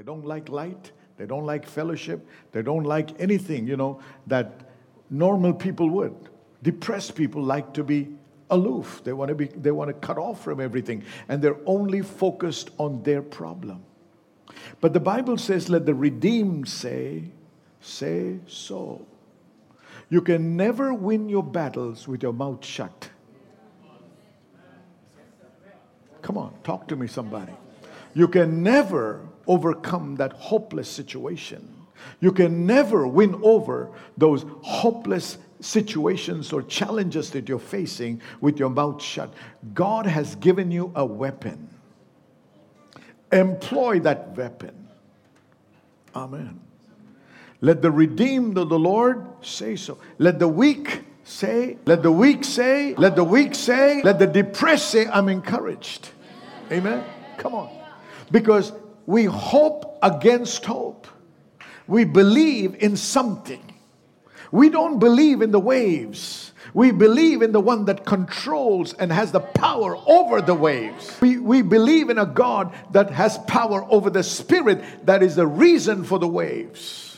They don't like light. They don't like fellowship. They don't like anything, you know, that normal people would. Depressed people like to be aloof. They want to be they want to cut off from everything and they're only focused on their problem. But the Bible says let the redeemed say say so. You can never win your battles with your mouth shut. Come on, talk to me somebody. You can never overcome that hopeless situation. You can never win over those hopeless situations or challenges that you're facing with your mouth shut. God has given you a weapon. Employ that weapon. Amen. Let the redeemed of the Lord say so. Let the weak say, let the weak say, let the weak say, let the depressed say, I'm encouraged. Amen. Come on. Because we hope against hope. We believe in something. We don't believe in the waves. We believe in the one that controls and has the power over the waves. We, we believe in a God that has power over the spirit that is the reason for the waves.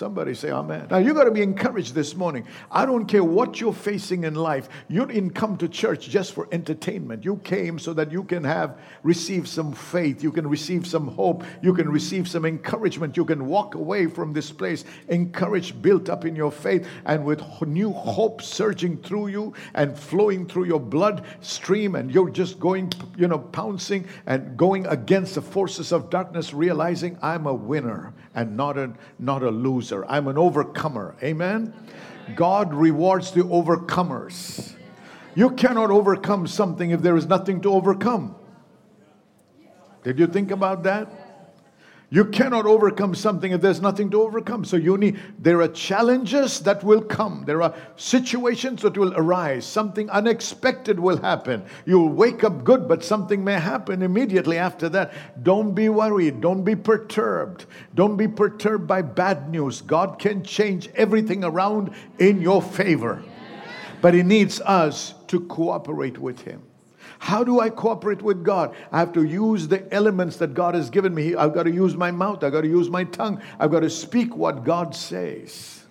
Somebody say amen. Now you got to be encouraged this morning. I don't care what you're facing in life. You didn't come to church just for entertainment. You came so that you can have receive some faith, you can receive some hope, you can receive some encouragement. You can walk away from this place encouraged, built up in your faith and with new hope surging through you and flowing through your blood stream and you're just going, you know, pouncing and going against the forces of darkness realizing I'm a winner and not a not a loser I'm an overcomer. Amen? God rewards the overcomers. You cannot overcome something if there is nothing to overcome. Did you think about that? You cannot overcome something if there's nothing to overcome. So you need there are challenges that will come. There are situations that will arise. Something unexpected will happen. You'll wake up good, but something may happen immediately after that. Don't be worried. Don't be perturbed. Don't be perturbed by bad news. God can change everything around in your favor. But he needs us to cooperate with him. How do I cooperate with God? I have to use the elements that God has given me. I've got to use my mouth, I've got to use my tongue, I've got to speak what God says.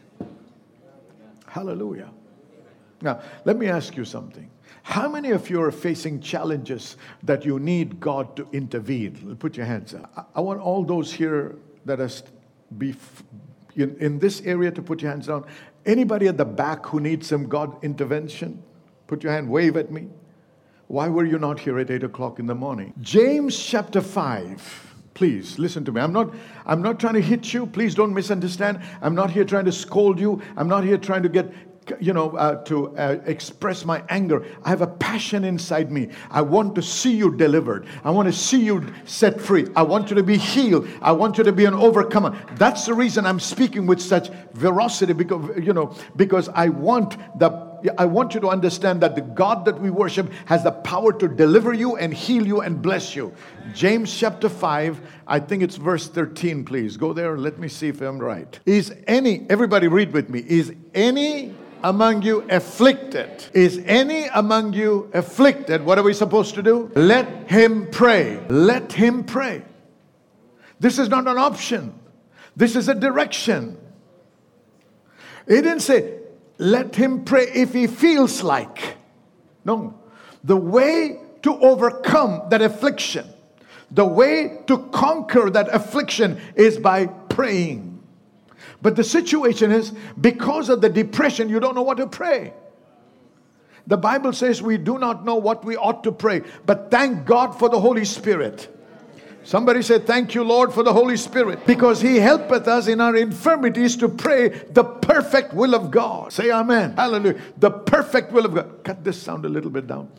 Hallelujah. Now, let me ask you something. How many of you are facing challenges that you need God to intervene? Put your hands up. I want all those here that are in, in this area to put your hands down. Anybody at the back who needs some God intervention? Put your hand, wave at me. Why were you not here at 8 o'clock in the morning? James chapter 5. Please listen to me. I'm not, I'm not trying to hit you. Please don't misunderstand. I'm not here trying to scold you. I'm not here trying to get you know, uh, to uh, express my anger. I have a passion inside me. I want to see you delivered. I want to see you set free. I want you to be healed. I want you to be an overcomer. That's the reason I'm speaking with such veracity because, you know, because I want the I want you to understand that the God that we worship has the power to deliver you and heal you and bless you. James chapter 5, I think it's verse 13, please. Go there let me see if I'm right. Is any, everybody read with me, is any among you afflicted? Is any among you afflicted? What are we supposed to do? Let him pray. Let him pray. This is not an option, this is a direction. He didn't say, let him pray if he feels like. No. The way to overcome that affliction, the way to conquer that affliction is by praying. But the situation is because of the depression, you don't know what to pray. The Bible says we do not know what we ought to pray, but thank God for the Holy Spirit. Somebody said, Thank you, Lord, for the Holy Spirit, because He helpeth us in our infirmities to pray the perfect will of God. Say Amen. Hallelujah. The perfect will of God. Cut this sound a little bit down.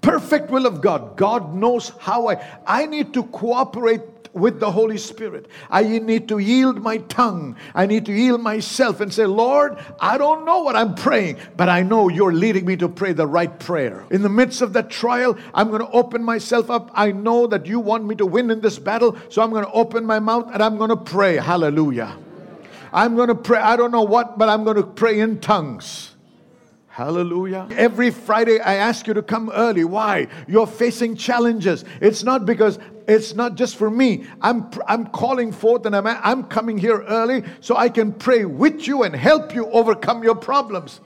Perfect will of God. God knows how I I need to cooperate with the Holy Spirit. I need to yield my tongue. I need to yield myself and say, Lord, I don't know what I'm praying, but I know you're leading me to pray the right prayer. In the midst of that trial, I'm going to open myself up. I know that you want me to win in this battle, so I'm going to open my mouth and I'm going to pray. Hallelujah. I'm going to pray. I don't know what, but I'm going to pray in tongues. Hallelujah. Every Friday, I ask you to come early. Why? You're facing challenges. It's not because it's not just for me. I'm, I'm calling forth and I'm, I'm coming here early so I can pray with you and help you overcome your problems.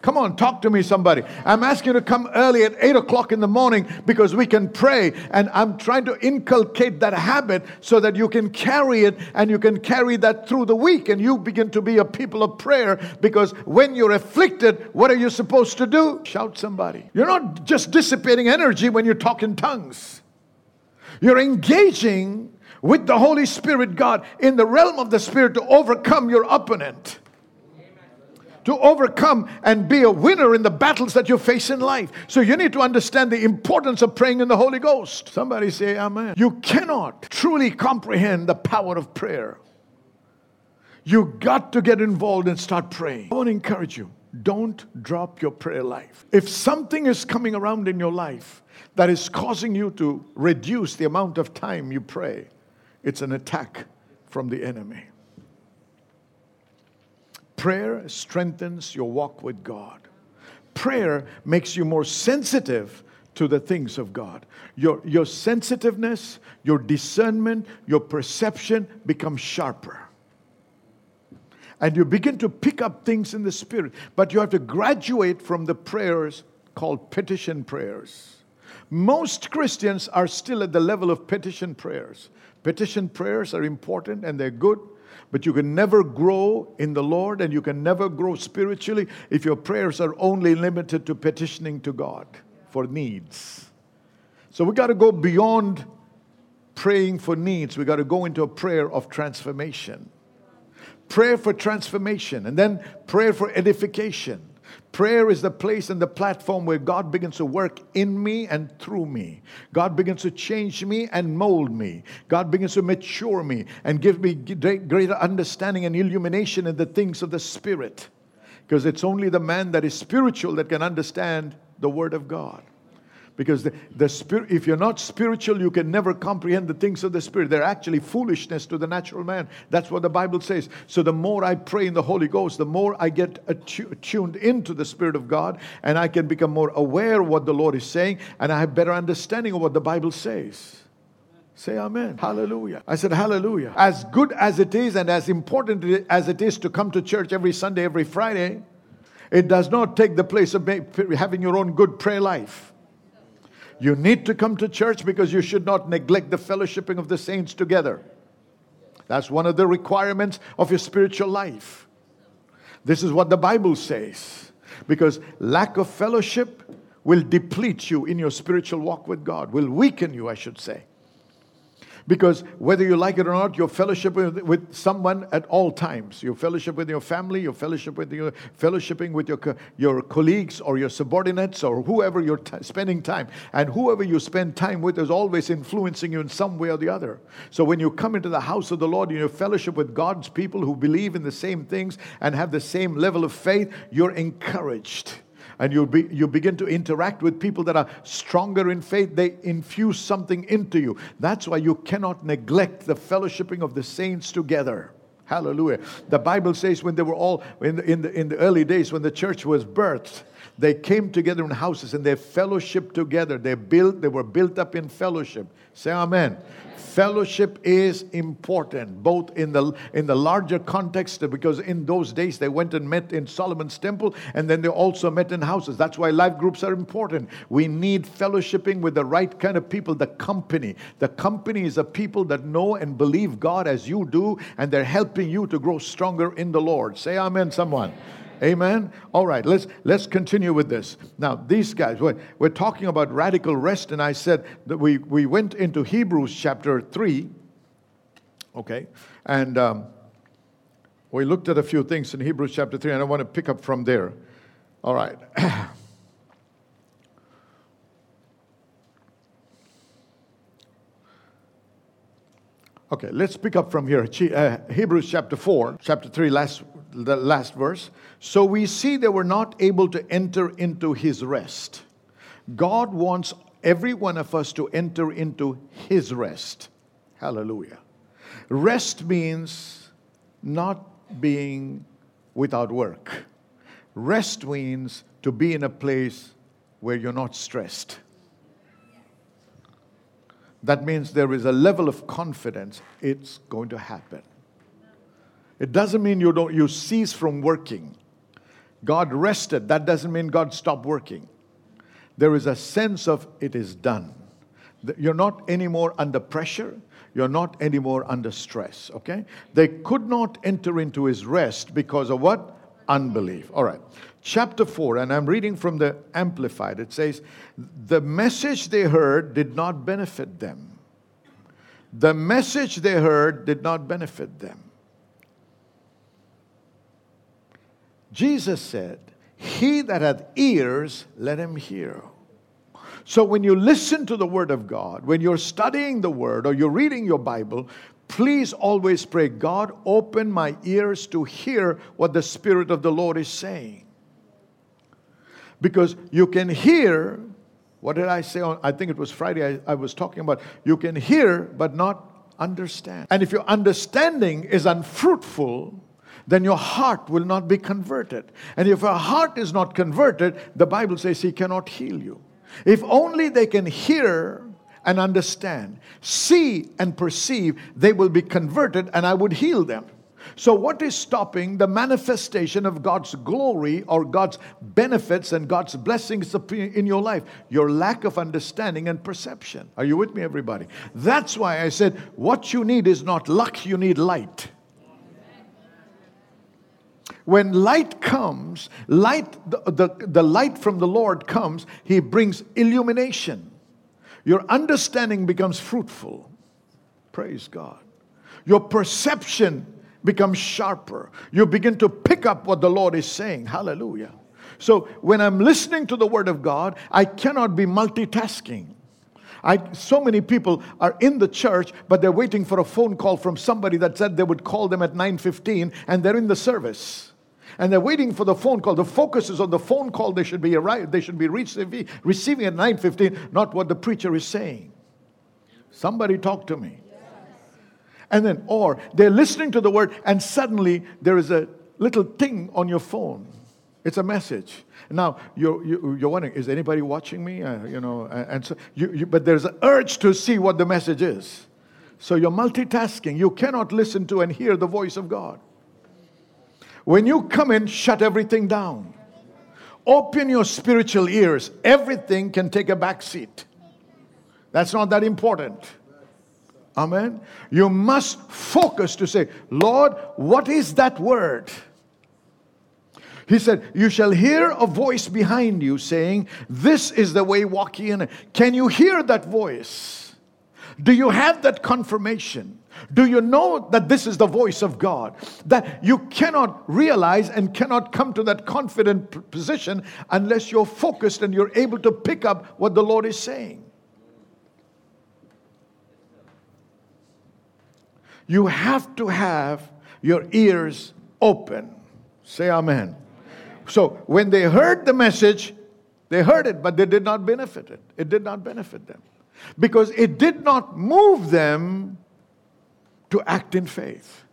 Come on, talk to me, somebody. I'm asking you to come early at 8 o'clock in the morning because we can pray. And I'm trying to inculcate that habit so that you can carry it and you can carry that through the week. And you begin to be a people of prayer because when you're afflicted, what are you supposed to do? Shout somebody. You're not just dissipating energy when you talk in tongues, you're engaging with the Holy Spirit, God, in the realm of the Spirit to overcome your opponent to overcome and be a winner in the battles that you face in life. So you need to understand the importance of praying in the Holy Ghost. Somebody say amen. You cannot truly comprehend the power of prayer. You got to get involved and start praying. I want to encourage you. Don't drop your prayer life. If something is coming around in your life that is causing you to reduce the amount of time you pray, it's an attack from the enemy. Prayer strengthens your walk with God. Prayer makes you more sensitive to the things of God. Your, your sensitiveness, your discernment, your perception becomes sharper. And you begin to pick up things in the spirit. But you have to graduate from the prayers called petition prayers. Most Christians are still at the level of petition prayers. Petition prayers are important and they're good, but you can never grow in the Lord and you can never grow spiritually if your prayers are only limited to petitioning to God for needs. So we got to go beyond praying for needs. We got to go into a prayer of transformation. Prayer for transformation and then prayer for edification. Prayer is the place and the platform where God begins to work in me and through me. God begins to change me and mold me. God begins to mature me and give me greater understanding and illumination in the things of the Spirit. Because it's only the man that is spiritual that can understand the Word of God. Because the, the spirit, if you're not spiritual, you can never comprehend the things of the spirit. They're actually foolishness to the natural man. That's what the Bible says. So the more I pray in the Holy Ghost, the more I get attuned into the Spirit of God, and I can become more aware of what the Lord is saying, and I have better understanding of what the Bible says. Say amen. Hallelujah. I said hallelujah. As good as it is and as important as it is to come to church every Sunday, every Friday, it does not take the place of having your own good prayer life. You need to come to church because you should not neglect the fellowshipping of the saints together. That's one of the requirements of your spiritual life. This is what the Bible says. Because lack of fellowship will deplete you in your spiritual walk with God, will weaken you, I should say. Because whether you like it or not, your fellowship with, someone at all times. Your fellowship with your family, your fellowship with your fellowshipping with your, your colleagues or your subordinates or whoever you're t- spending time. And whoever you spend time with is always influencing you in some way or the other. So when you come into the house of the Lord in your fellowship with God's people who believe in the same things and have the same level of faith, you're encouraged and you, be, you begin to interact with people that are stronger in faith, they infuse something into you. That's why you cannot neglect the fellowshipping of the saints together. Hallelujah. The Bible says when they were all, in the, in the, in the early days, when the church was birthed, they came together in houses and they fellowship together. They built, they were built up in fellowship. Say amen fellowship is important both in the in the larger context because in those days they went and met in Solomon's temple and then they also met in houses that's why life groups are important we need fellowshipping with the right kind of people the company the company is a people that know and believe God as you do and they're helping you to grow stronger in the Lord say amen someone Amen. All right, let's let's continue with this. Now, these guys, we're, we're talking about radical rest, and I said that we, we went into Hebrews chapter 3. Okay, and um, we looked at a few things in Hebrews chapter 3, and I want to pick up from there. All right. Okay, let's pick up from here. Uh, Hebrews chapter 4, chapter 3, last, the last verse. So we see they were not able to enter into his rest. God wants every one of us to enter into his rest. Hallelujah. Rest means not being without work, rest means to be in a place where you're not stressed. That means there is a level of confidence it's going to happen. It doesn't mean you don't you cease from working. God rested. That doesn't mean God stopped working. There is a sense of it is done. You're not anymore under pressure. You're not anymore under stress. Okay? They could not enter into his rest because of what? Unbelief. All right. Chapter 4, and I'm reading from the Amplified. It says, The message they heard did not benefit them. The message they heard did not benefit them. Jesus said, He that hath ears, let him hear. So when you listen to the Word of God, when you're studying the Word or you're reading your Bible, please always pray, God, open my ears to hear what the Spirit of the Lord is saying. Because you can hear, what did I say on, I think it was Friday, I, I was talking about, you can hear but not understand. And if your understanding is unfruitful, then your heart will not be converted. And if your heart is not converted, the Bible says He cannot heal you. If only they can hear and understand, see and perceive, they will be converted and I would heal them. So, what is stopping the manifestation of God's glory or God's benefits and God's blessings in your life? Your lack of understanding and perception. Are you with me, everybody? That's why I said, what you need is not luck, you need light. When light comes, light, the, the, the light from the Lord comes, He brings illumination. Your understanding becomes fruitful. Praise God. Your perception becomes sharper. You begin to pick up what the Lord is saying. Hallelujah. So when I'm listening to the Word of God, I cannot be multitasking. I, so many people are in the church, but they're waiting for a phone call from somebody that said they would call them at 9:15, and they're in the service and they're waiting for the phone call. The focus is on the phone call they should be arrived, they should be receiving, receiving at 9:15, not what the preacher is saying. Somebody talk to me. And then, or they're listening to the word, and suddenly there is a little thing on your phone. It's a message. Now you're, you're wondering, is anybody watching me? Uh, you know, and so you, you, but there's an urge to see what the message is. So you're multitasking. You cannot listen to and hear the voice of God. When you come in, shut everything down. Open your spiritual ears. Everything can take a back seat. That's not that important. Amen. You must focus to say, Lord, what is that word? He said, You shall hear a voice behind you saying, This is the way, walk in. Can you hear that voice? Do you have that confirmation? Do you know that this is the voice of God? That you cannot realize and cannot come to that confident position unless you're focused and you're able to pick up what the Lord is saying. You have to have your ears open. Say amen. So when they heard the message, they heard it, but they did not benefit it. It did not benefit them because it did not move them to act in faith.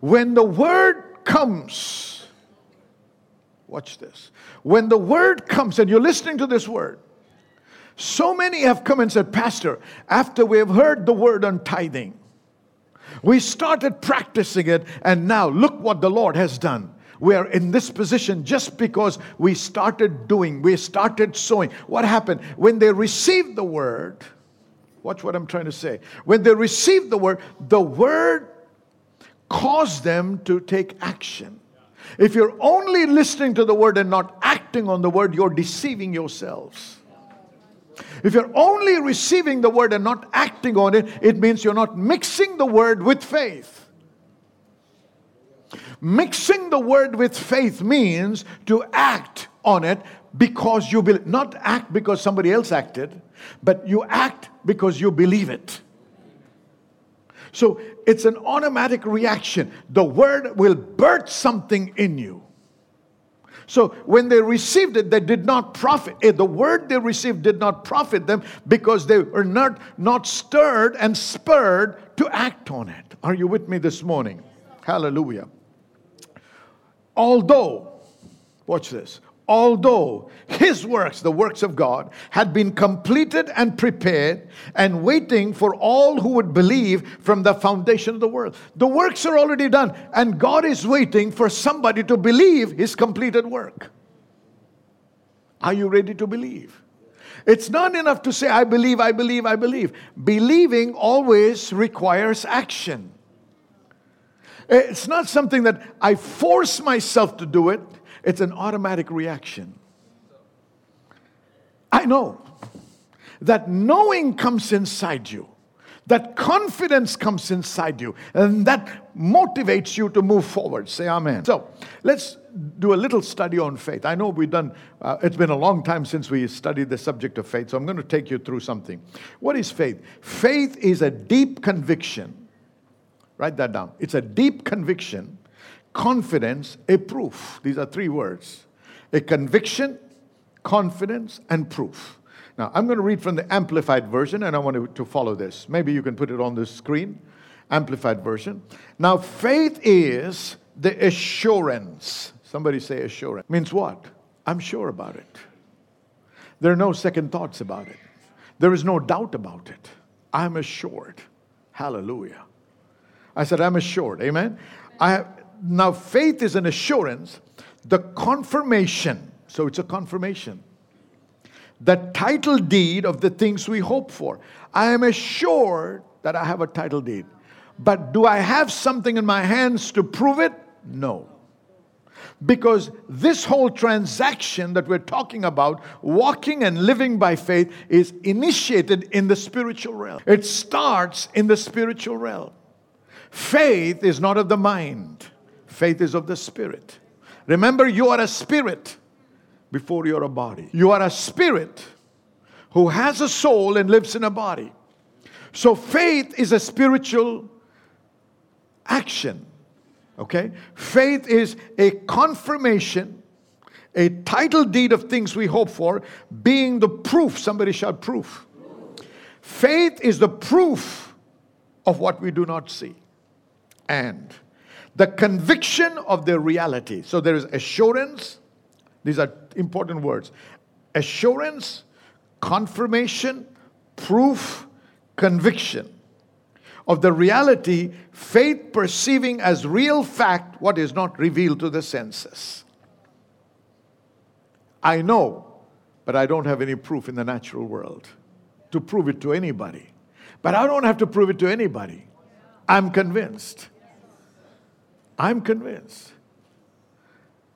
When the word comes, watch this. When the word comes, and you're listening to this word, so many have come and said, Pastor, after we have heard the word on tithing, we started practicing it, and now look what the Lord has done. We are in this position just because we started doing, we started sowing. What happened? When they received the word, Watch what I'm trying to say. When they received the word, the word caused them to take action. If you're only listening to the word and not acting on the word, you're deceiving yourselves. If you're only receiving the word and not acting on it, it means you're not mixing the word with faith. Mixing the word with faith means to act on it because you will not act because somebody else acted, but you act because you believe it. So it's an automatic reaction. The word will birth something in you. So when they received it, they did not profit. Eh, the word they received did not profit them because they were not, not stirred and spurred to act on it. Are you with me this morning? Hallelujah. Although, watch this, although his works, the works of God, had been completed and prepared and waiting for all who would believe from the foundation of the world. The works are already done, and God is waiting for somebody to believe his completed work. Are you ready to believe? It's not enough to say, I believe, I believe, I believe. Believing always requires action. It's not something that I force myself to do it, it's an automatic reaction. I know that knowing comes inside you, that confidence comes inside you, and that motivates you to move forward. Say amen. So let's do a little study on faith. I know we've done, uh, it's been a long time since we studied the subject of faith, so I'm going to take you through something. What is faith? Faith is a deep conviction. Write that down. It's a deep conviction confidence, a proof. These are three words a conviction, confidence, and proof. Now, I'm going to read from the Amplified Version, and I want to follow this. Maybe you can put it on the screen. Amplified Version. Now, faith is the assurance. Somebody say assurance. Means what? I'm sure about it. There are no second thoughts about it. There is no doubt about it. I'm assured. Hallelujah. I said, I'm assured. Amen. I have, now, faith is an assurance, the confirmation. So it's a confirmation. The title deed of the things we hope for. I am assured that I have a title deed. But do I have something in my hands to prove it? No. Because this whole transaction that we're talking about, walking and living by faith, is initiated in the spiritual realm. It starts in the spiritual realm. Faith is not of the mind. Faith is of the spirit. Remember, you are a spirit before you're a body. You are a spirit who has a soul and lives in a body. So faith is a spiritual action. Okay? Faith is a confirmation, a title deed of things we hope for, being the proof. Somebody shout proof. Faith is the proof of what we do not see. And the conviction of their reality. So there is assurance, these are important words assurance, confirmation, proof, conviction of the reality, faith perceiving as real fact what is not revealed to the senses. I know, but I don't have any proof in the natural world to prove it to anybody. But I don't have to prove it to anybody. I'm convinced. I'm convinced.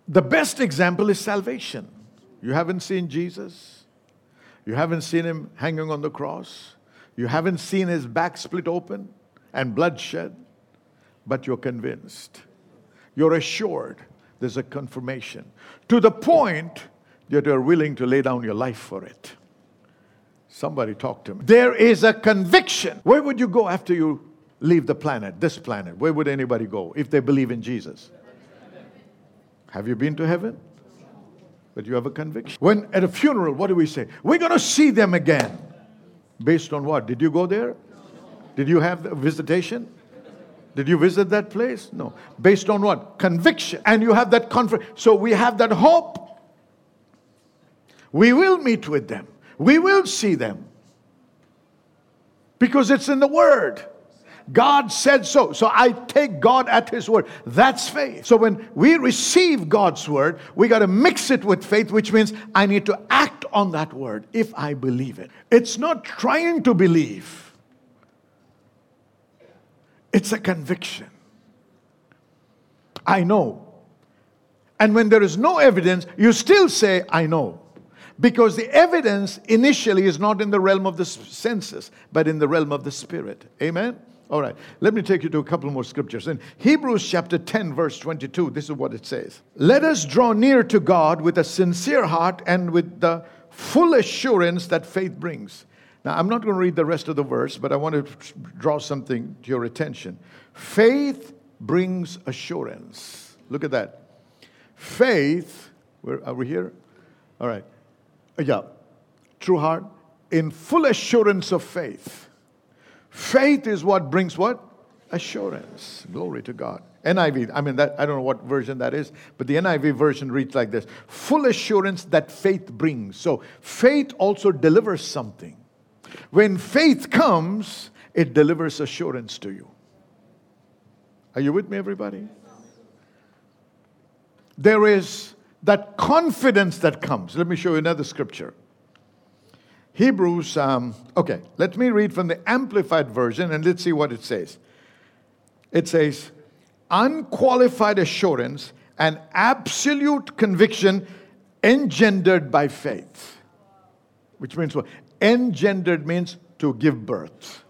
The best example is salvation. You haven't seen Jesus. You haven't seen him hanging on the cross. You haven't seen his back split open and bloodshed. but you're convinced. You're assured. There's a confirmation to the point that you're willing to lay down your life for it. Somebody talk to me. There is a conviction. Where would you go after you leave the planet, this planet, where would anybody go if they believe in Jesus? Have you been to heaven? But you have a conviction. When at a funeral, what do we say? We're going to see them again. Based on what? Did you go there? Did you have a visitation? Did you visit that place? No. Based on what? Conviction. And you have that confidence. So we have that hope. We will meet with them. We will see them. Because it's in the Word. God said so. So I take God at His word. That's faith. So when we receive God's word, we got to mix it with faith, which means I need to act on that word if I believe it. It's not trying to believe, it's a conviction. I know. And when there is no evidence, you still say, I know. Because the evidence initially is not in the realm of the senses, but in the realm of the spirit. Amen? All right, let me take you to a couple more scriptures. In Hebrews chapter 10, verse 22, this is what it says Let us draw near to God with a sincere heart and with the full assurance that faith brings. Now, I'm not going to read the rest of the verse, but I want to draw something to your attention. Faith brings assurance. Look at that. Faith, where are we here? All right. Yeah. True heart. In full assurance of faith Faith is what brings what? assurance. Glory to God. NIV, I mean, that, I don't know what version that is, but the NIV version reads like this Full assurance that faith brings. So faith also delivers something. When faith comes, it delivers assurance to you. Are you with me, everybody? There is that confidence that comes. Let me show you another scripture. Hebrews, um, okay, let me read from the Amplified Version and let's see what it says. It says, unqualified assurance and absolute conviction engendered by faith. Which means what? Engendered means to give birth,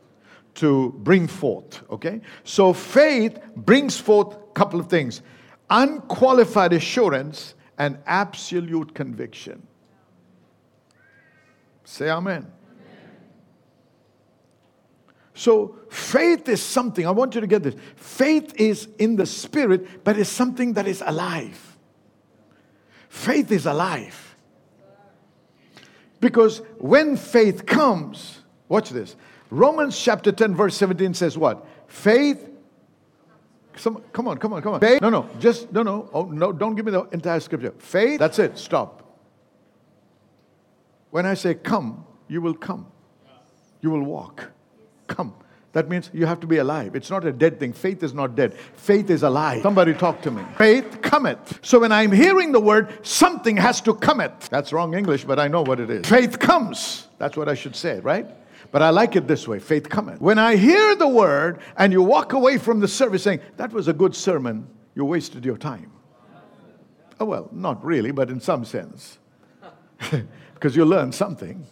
to bring forth, okay? So faith brings forth a couple of things unqualified assurance and absolute conviction. Say amen. So, faith is something, I want you to get this. Faith is in the spirit, but it's something that is alive. Faith is alive. Because when faith comes, watch this. Romans chapter 10, verse 17 says what? Faith. Some, come on, come on, come on. Faith. No, no, just, no, no. Oh, no, don't give me the entire scripture. Faith. That's it. Stop. When I say come, you will come. You will walk. Come. That means you have to be alive. It's not a dead thing. Faith is not dead. Faith is alive. Somebody talk to me. Faith cometh. So when I'm hearing the word, something has to cometh. That's wrong English, but I know what it is. Faith comes. That's what I should say, right? But I like it this way faith cometh. When I hear the word and you walk away from the service saying, that was a good sermon, you wasted your time. Oh, well, not really, but in some sense. because you learn something.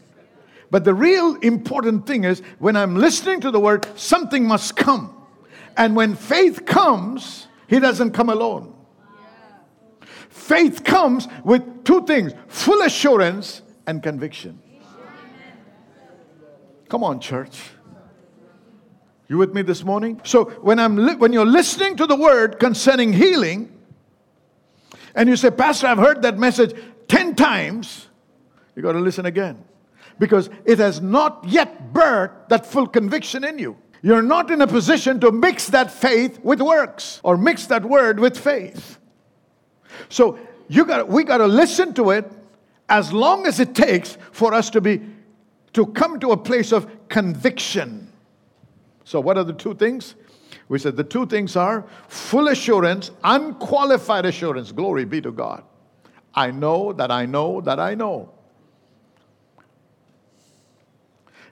But the real important thing is when I'm listening to the word, something must come. And when faith comes, he doesn't come alone. Faith comes with two things full assurance and conviction. Come on, church. You with me this morning? So when I'm li- when you're listening to the word concerning healing, and you say, Pastor, I've heard that message 10 times, you got to listen again because it has not yet birthed that full conviction in you. You're not in a position to mix that faith with works or mix that word with faith. So you got we got to listen to it as long as it takes for us to be to come to a place of conviction. So what are the two things? We said the two things are full assurance, unqualified assurance. Glory be to God. I know that I know that I know.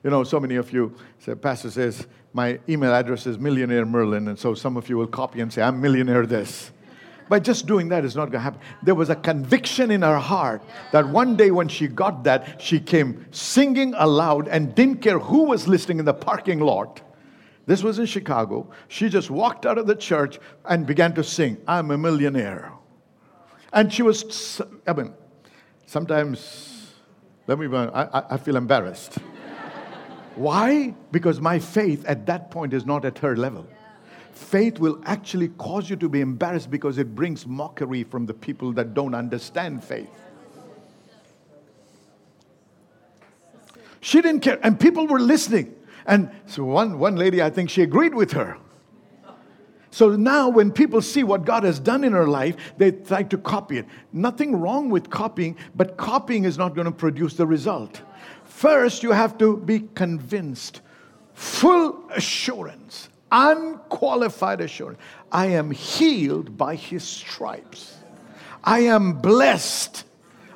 You know, so many of you, say, Pastor says, my email address is millionaire Merlin, and so some of you will copy and say, I'm millionaire this. By just doing that is not going to happen. There was a conviction in her heart that one day when she got that, she came singing aloud and didn't care who was listening in the parking lot. This was in Chicago. She just walked out of the church and began to sing, I'm a millionaire. And she was, I mean, sometimes, let me, I, I feel embarrassed. Why? Because my faith at that point is not at her level. Faith will actually cause you to be embarrassed because it brings mockery from the people that don't understand faith. She didn't care, and people were listening. And so one, one lady, I think she agreed with her. So now, when people see what God has done in her life, they try to copy it. Nothing wrong with copying, but copying is not going to produce the result. First, you have to be convinced, full assurance, unqualified assurance. I am healed by his stripes. I am blessed.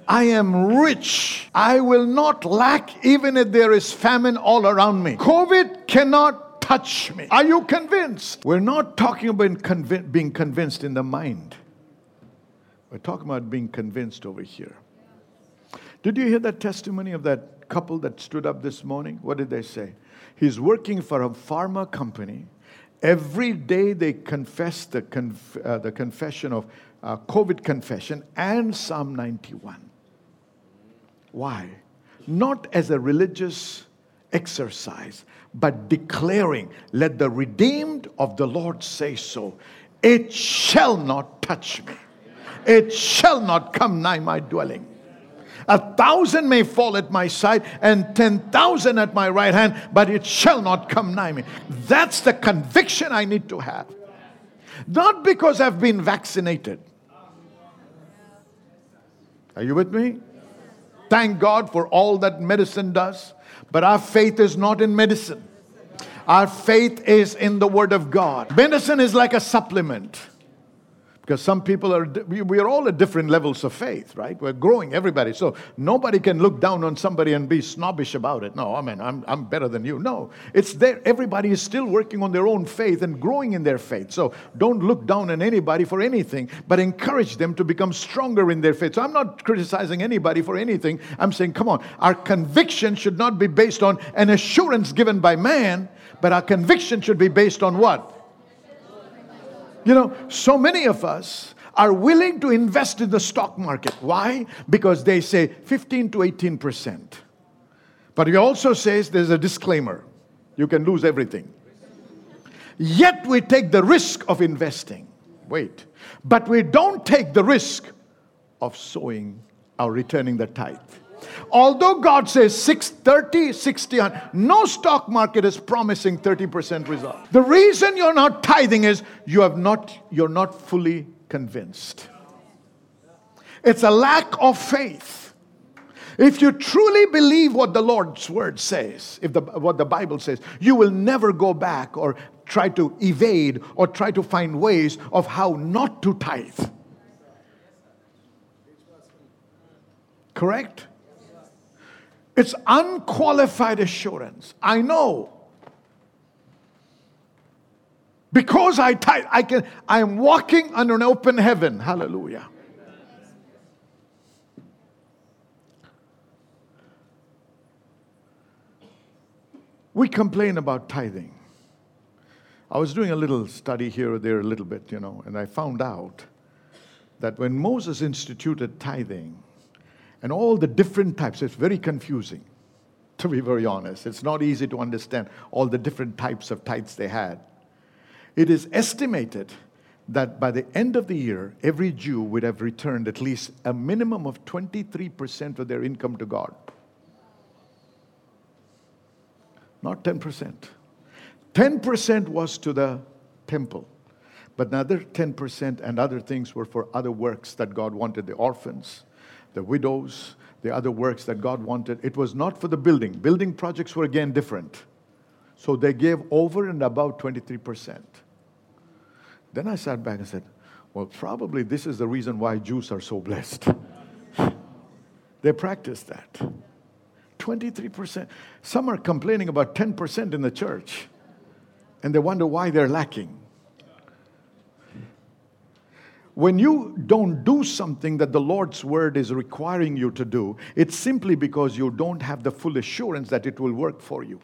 I am rich. I will not lack even if there is famine all around me. COVID cannot touch me. Are you convinced? We're not talking about being convinced in the mind. We're talking about being convinced over here. Did you hear that testimony of that couple that stood up this morning, what did they say? He's working for a pharma company. Every day they confess the, conf- uh, the confession of uh, COVID confession and Psalm 91. Why? Not as a religious exercise, but declaring, Let the redeemed of the Lord say so. It shall not touch me, it shall not come nigh my dwelling. A thousand may fall at my side and 10,000 at my right hand, but it shall not come nigh me. That's the conviction I need to have. Not because I've been vaccinated. Are you with me? Thank God for all that medicine does, but our faith is not in medicine. Our faith is in the Word of God. Medicine is like a supplement. Because some people are, we are all at different levels of faith, right? We're growing, everybody. So nobody can look down on somebody and be snobbish about it. No, I mean, I'm, I'm better than you. No, it's there. Everybody is still working on their own faith and growing in their faith. So don't look down on anybody for anything, but encourage them to become stronger in their faith. So I'm not criticizing anybody for anything. I'm saying, come on, our conviction should not be based on an assurance given by man, but our conviction should be based on what? You know, so many of us are willing to invest in the stock market. Why? Because they say 15 to 18%. But he also says there's a disclaimer you can lose everything. Yet we take the risk of investing. Wait. But we don't take the risk of sowing or returning the tithe. Although God says 6, 30, 60, no stock market is promising 30% result. The reason you're not tithing is you have not, you're not fully convinced. It's a lack of faith. If you truly believe what the Lord's word says, if the, what the Bible says, you will never go back or try to evade or try to find ways of how not to tithe. Correct? It's unqualified assurance. I know. Because I tithe, I can I am walking under an open heaven. Hallelujah. We complain about tithing. I was doing a little study here or there a little bit, you know, and I found out that when Moses instituted tithing, and all the different types. It's very confusing, to be very honest. It's not easy to understand all the different types of tithes they had. It is estimated that by the end of the year, every Jew would have returned at least a minimum of 23% of their income to God. Not 10%. 10% was to the temple, but another 10% and other things were for other works that God wanted the orphans, the widows, the other works that God wanted. It was not for the building. Building projects were again different. So they gave over and above 23%. Then I sat back and said, well, probably this is the reason why Jews are so blessed. they practice that. 23%. Some are complaining about 10% in the church, and they wonder why they're lacking. When you don't do something that the Lord's word is requiring you to do, it's simply because you don't have the full assurance that it will work for you.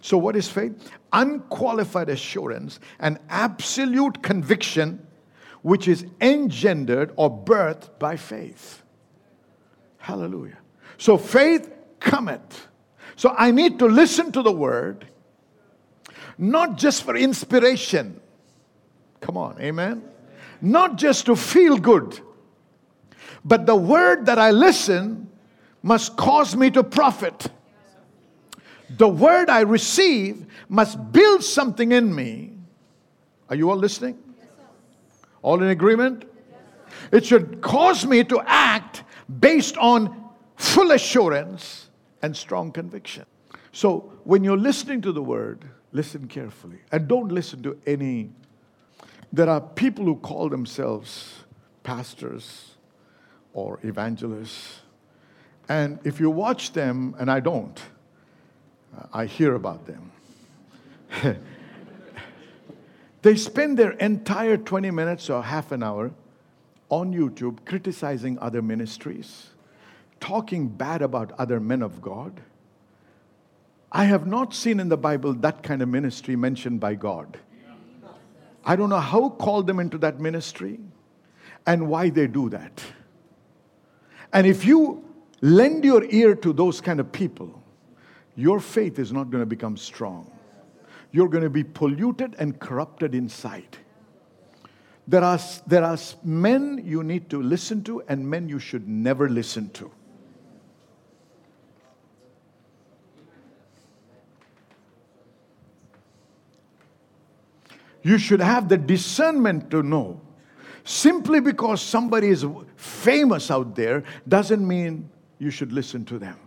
So, what is faith? Unqualified assurance and absolute conviction, which is engendered or birthed by faith. Hallelujah. So, faith cometh. So, I need to listen to the word, not just for inspiration. Come on, amen not just to feel good, but the word that I listen must cause me to profit. The word I receive must build something in me. Are you all listening? All in agreement? It should cause me to act based on full assurance and strong conviction. So when you're listening to the word, listen carefully and don't listen to any there are people who call themselves pastors or evangelists. And if you watch them, and I don't, uh, I hear about them. they spend their entire 20 minutes or half an hour on YouTube criticizing other ministries, talking bad about other men of God. I have not seen in the Bible that kind of ministry mentioned by God. I don't know how called them into that ministry and why they do that. And if you lend your ear to those kind of people, your faith is not going to become strong. You're going to be polluted and corrupted inside. There are, there are men you need to listen to and men you should never listen to. You should have the discernment to know. Simply because somebody is famous out there doesn't mean you should listen to them.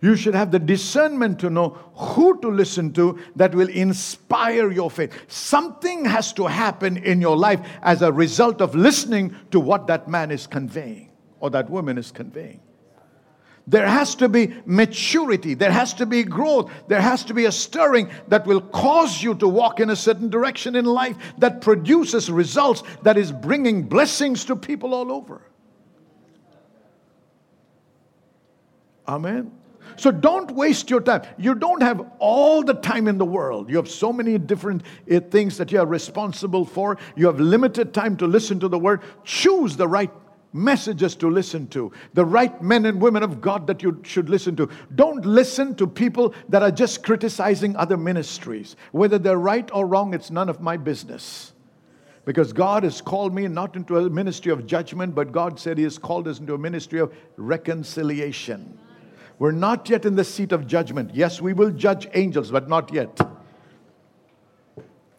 You should have the discernment to know who to listen to that will inspire your faith. Something has to happen in your life as a result of listening to what that man is conveying or that woman is conveying. There has to be maturity. There has to be growth. There has to be a stirring that will cause you to walk in a certain direction in life that produces results that is bringing blessings to people all over. Amen. So don't waste your time. You don't have all the time in the world. You have so many different uh, things that you are responsible for. You have limited time to listen to the word. Choose the right messages to listen to, the right men and women of God that you should listen to. Don't listen to people that are just criticizing other ministries. Whether they're right or wrong, it's none of my business. Because God has called me not into a ministry of judgment, but God said He has called us into a ministry of reconciliation. We're not yet in the seat of judgment. Yes, we will judge angels, but not yet.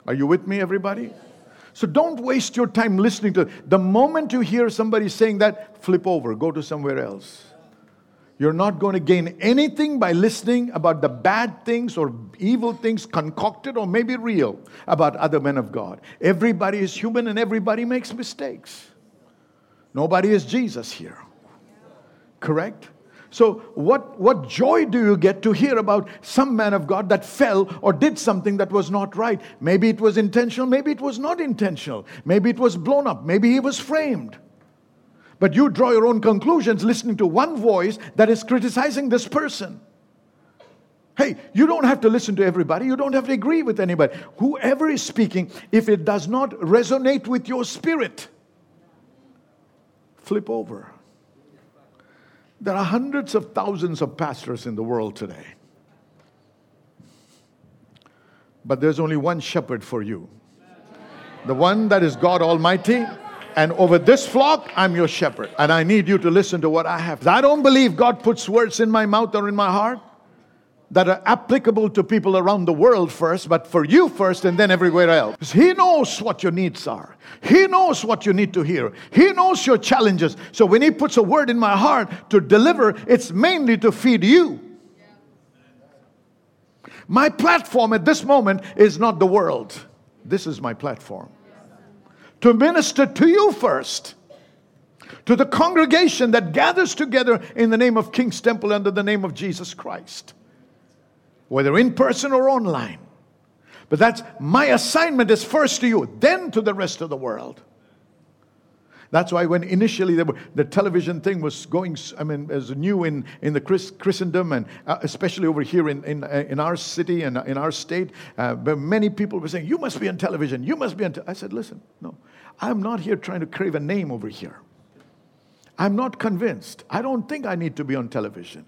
Are you with me, everybody? So don't waste your time listening to the moment you hear somebody saying that, flip over, go to somewhere else. You're not going to gain anything by listening about the bad things or evil things concocted or maybe real about other men of God. Everybody is human and everybody makes mistakes. Nobody is Jesus here. Correct? So, what, what joy do you get to hear about some man of God that fell or did something that was not right? Maybe it was intentional, maybe it was not intentional, maybe it was blown up, maybe he was framed. But you draw your own conclusions listening to one voice that is criticizing this person. Hey, you don't have to listen to everybody. You don't have to agree with anybody. Whoever is speaking, if it does not resonate with your spirit, flip over. There are hundreds of thousands of pastors in the world today. But there's only one shepherd for you the one that is God Almighty. And over this flock, I'm your shepherd. And I need you to listen to what I have. I don't believe God puts words in my mouth or in my heart that are applicable to people around the world first, but for you first and then everywhere else. He knows what your needs are. He knows what you need to hear. He knows your challenges. So when He puts a word in my heart to deliver, it's mainly to feed you. My platform at this moment is not the world. This is my platform. To minister to you first to the congregation that gathers together in the name of King's Temple under the name of Jesus Christ whether in person or online. But that's my assignment is first to you, then to the rest of the world. That's why when initially were, the television thing was going, I mean, as new in, in the Christendom and uh, especially over here in, in, uh, in our city and in our state, uh, many people were saying, you must be on television, you must be on. I said, listen, no, I'm not here trying to crave a name over here. I'm not convinced. I don't think I need to be on television.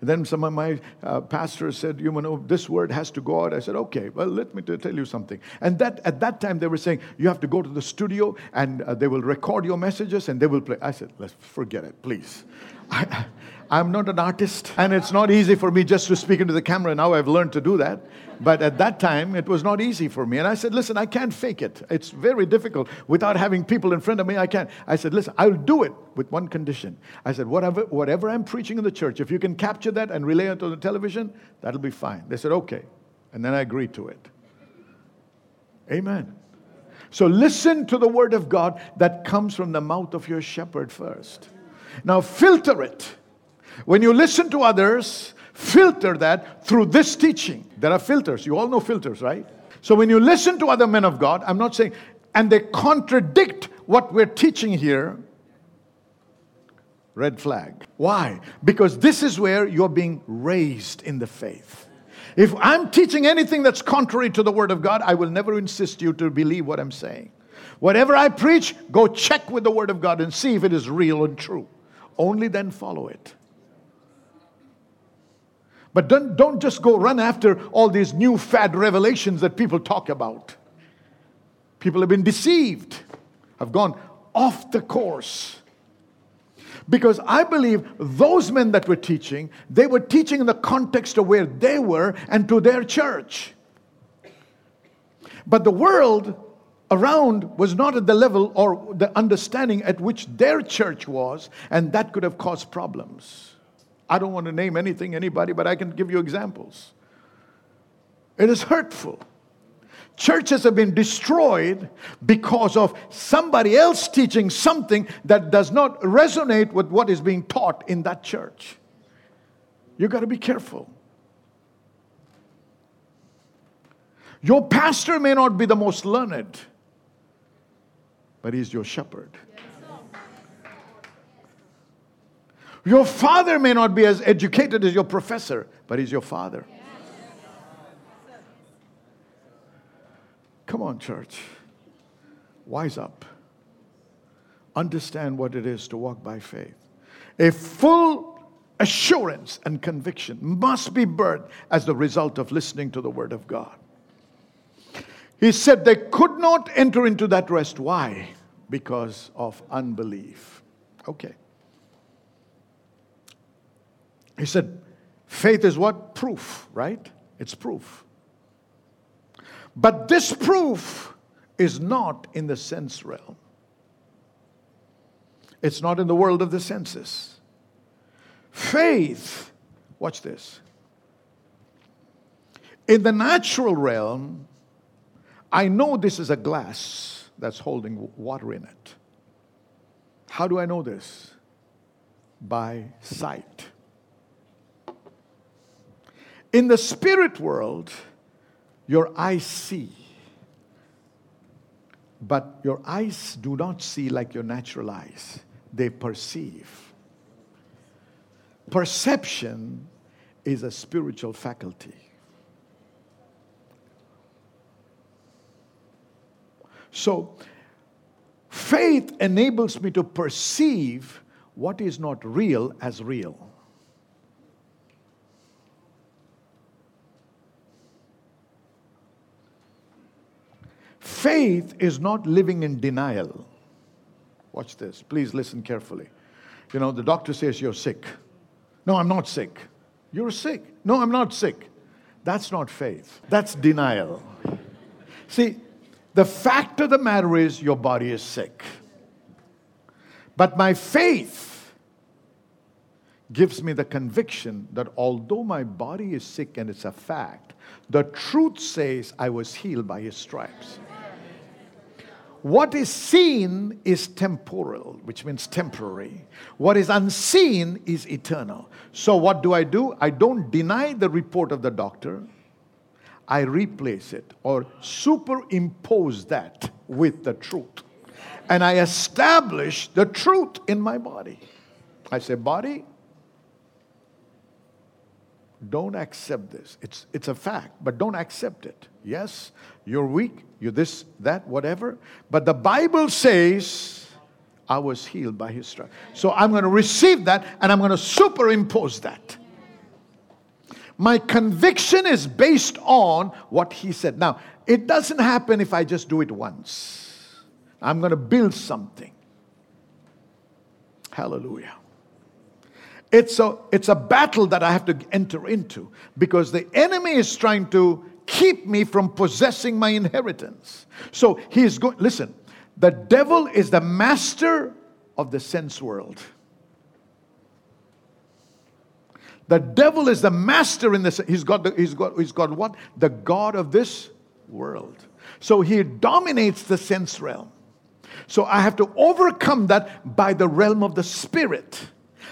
And then some of my uh, pastors said, you know, this word has to go out. I said, okay, well, let me tell you something. And that at that time they were saying, you have to go to the studio and uh, they will record your messages and they will play. I said, let's forget it, please. I, I'm not an artist, and it's not easy for me just to speak into the camera. Now I've learned to do that. But at that time, it was not easy for me. And I said, Listen, I can't fake it. It's very difficult without having people in front of me. I can't. I said, Listen, I'll do it with one condition. I said, Whatever, whatever I'm preaching in the church, if you can capture that and relay it on the television, that'll be fine. They said, Okay. And then I agreed to it. Amen. So listen to the word of God that comes from the mouth of your shepherd first. Now filter it. When you listen to others, filter that through this teaching. There are filters. You all know filters, right? So when you listen to other men of God, I'm not saying, and they contradict what we're teaching here, red flag. Why? Because this is where you're being raised in the faith. If I'm teaching anything that's contrary to the Word of God, I will never insist you to believe what I'm saying. Whatever I preach, go check with the Word of God and see if it is real and true. Only then follow it. But don't, don't just go run after all these new fad revelations that people talk about. People have been deceived, have gone off the course. Because I believe those men that were teaching, they were teaching in the context of where they were and to their church. But the world around was not at the level or the understanding at which their church was, and that could have caused problems. I don't want to name anything, anybody, but I can give you examples. It is hurtful. Churches have been destroyed because of somebody else teaching something that does not resonate with what is being taught in that church. You've got to be careful. Your pastor may not be the most learned, but he's your shepherd. Your father may not be as educated as your professor, but he's your father. Come on, church. Wise up. Understand what it is to walk by faith. A full assurance and conviction must be birthed as the result of listening to the Word of God. He said they could not enter into that rest. Why? Because of unbelief. Okay. He said, faith is what? Proof, right? It's proof. But this proof is not in the sense realm. It's not in the world of the senses. Faith, watch this. In the natural realm, I know this is a glass that's holding water in it. How do I know this? By sight. In the spirit world, your eyes see, but your eyes do not see like your natural eyes, they perceive. Perception is a spiritual faculty. So, faith enables me to perceive what is not real as real. Faith is not living in denial. Watch this. Please listen carefully. You know, the doctor says you're sick. No, I'm not sick. You're sick. No, I'm not sick. That's not faith. That's denial. See, the fact of the matter is your body is sick. But my faith gives me the conviction that although my body is sick and it's a fact, the truth says I was healed by his stripes. What is seen is temporal, which means temporary. What is unseen is eternal. So, what do I do? I don't deny the report of the doctor, I replace it or superimpose that with the truth. And I establish the truth in my body. I say, Body, don't accept this. It's, it's a fact, but don't accept it. Yes, you're weak, you're this, that, whatever. But the Bible says, I was healed by his stripes. So I'm going to receive that and I'm going to superimpose that. My conviction is based on what he said. Now, it doesn't happen if I just do it once. I'm going to build something. Hallelujah. It's a, it's a battle that I have to enter into because the enemy is trying to keep me from possessing my inheritance. So he's going, listen, the devil is the master of the sense world. The devil is the master in this. He's got, the, he's got, he's got what? The God of this world. So he dominates the sense realm. So I have to overcome that by the realm of the spirit.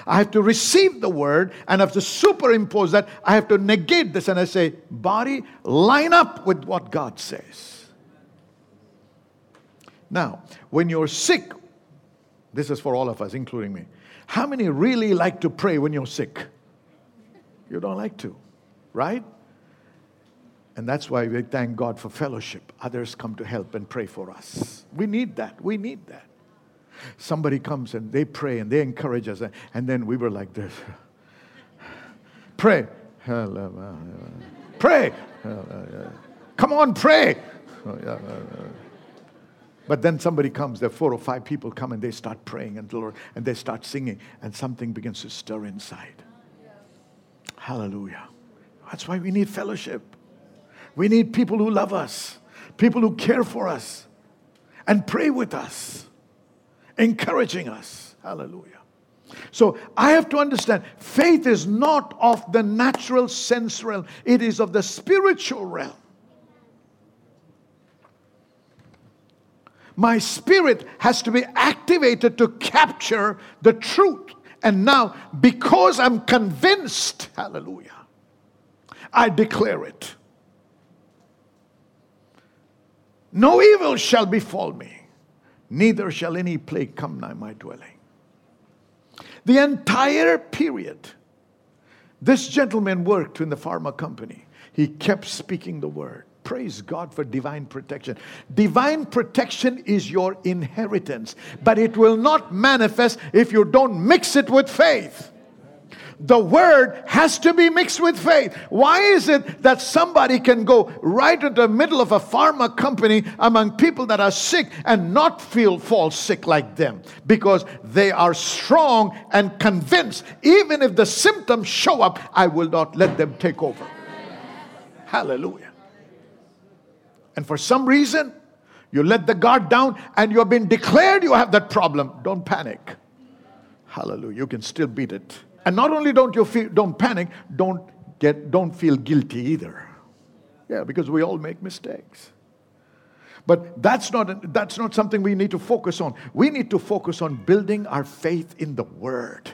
I have to receive the word and I have to superimpose that. I have to negate this and I say, body, line up with what God says. Now, when you're sick, this is for all of us, including me. How many really like to pray when you're sick? You don't like to, right? And that's why we thank God for fellowship. Others come to help and pray for us. We need that. We need that. Somebody comes and they pray and they encourage us, and then we were like this Pray. Pray. Come on, pray. But then somebody comes, there are four or five people come and they start praying and and they start singing, and something begins to stir inside. Hallelujah. That's why we need fellowship. We need people who love us, people who care for us, and pray with us, encouraging us. Hallelujah. So I have to understand faith is not of the natural sense realm, it is of the spiritual realm. My spirit has to be activated to capture the truth. And now, because I'm convinced, hallelujah, I declare it. No evil shall befall me, neither shall any plague come nigh my dwelling. The entire period, this gentleman worked in the pharma company. He kept speaking the word. Praise God for divine protection. Divine protection is your inheritance, but it will not manifest if you don't mix it with faith. The word has to be mixed with faith. Why is it that somebody can go right into the middle of a pharma company among people that are sick and not feel fall sick like them? Because they are strong and convinced, even if the symptoms show up, I will not let them take over. Hallelujah. And for some reason, you let the guard down and you have been declared you have that problem. Don't panic. Hallelujah. You can still beat it. And not only don't you feel don't panic, don't get don't feel guilty either. Yeah, because we all make mistakes. But that's not, that's not something we need to focus on. We need to focus on building our faith in the Word.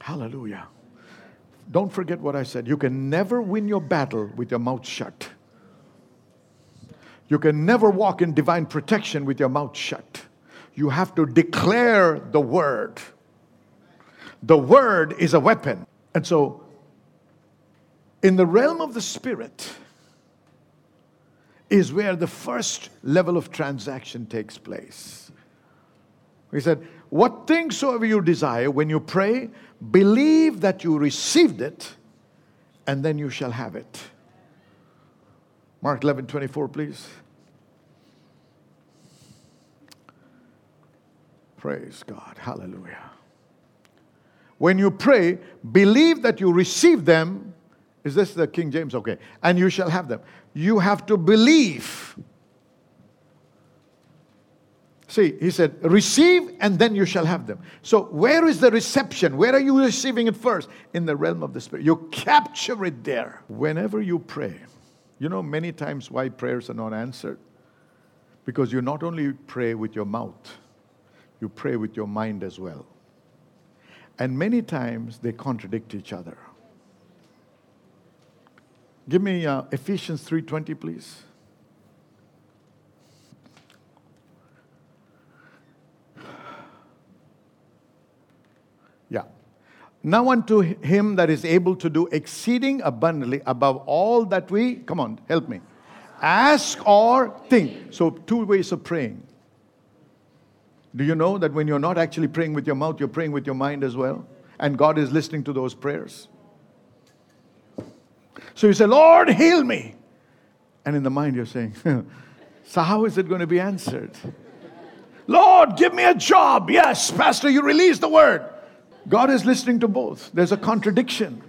Hallelujah. Don't forget what I said. You can never win your battle with your mouth shut. You can never walk in divine protection with your mouth shut. You have to declare the word. The word is a weapon. And so, in the realm of the spirit, is where the first level of transaction takes place. He said, What things soever you desire, when you pray, believe that you received it, and then you shall have it. Mark 11 24, please. Praise God. Hallelujah. When you pray, believe that you receive them. Is this the King James? Okay. And you shall have them. You have to believe. See, he said, receive and then you shall have them. So, where is the reception? Where are you receiving it first? In the realm of the Spirit. You capture it there. Whenever you pray, you know many times why prayers are not answered? Because you not only pray with your mouth, you pray with your mind as well. And many times they contradict each other. Give me uh, Ephesians 3:20 please. Yeah. Now unto him that is able to do exceeding abundantly above all that we, come on, help me, ask or think. So, two ways of praying. Do you know that when you're not actually praying with your mouth, you're praying with your mind as well? And God is listening to those prayers. So you say, Lord, heal me. And in the mind, you're saying, So how is it going to be answered? Lord, give me a job. Yes, Pastor, you release the word. God is listening to both. There's a contradiction.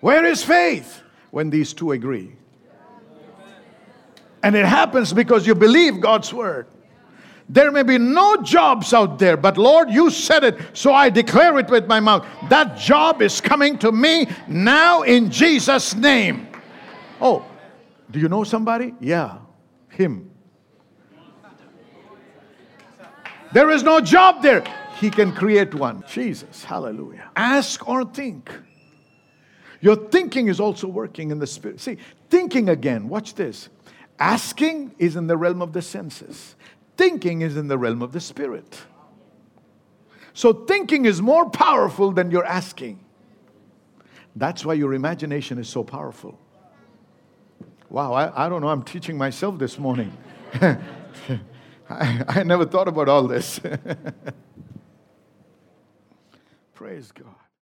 Where is faith when these two agree? And it happens because you believe God's word. There may be no jobs out there, but Lord, you said it, so I declare it with my mouth. That job is coming to me now in Jesus' name. Oh, do you know somebody? Yeah, him. There is no job there. He can create one. Jesus, hallelujah. Ask or think. Your thinking is also working in the spirit. See, thinking again, watch this. Asking is in the realm of the senses thinking is in the realm of the spirit. So thinking is more powerful than your asking. That's why your imagination is so powerful. Wow, I, I don't know, I'm teaching myself this morning. I, I never thought about all this. Praise God.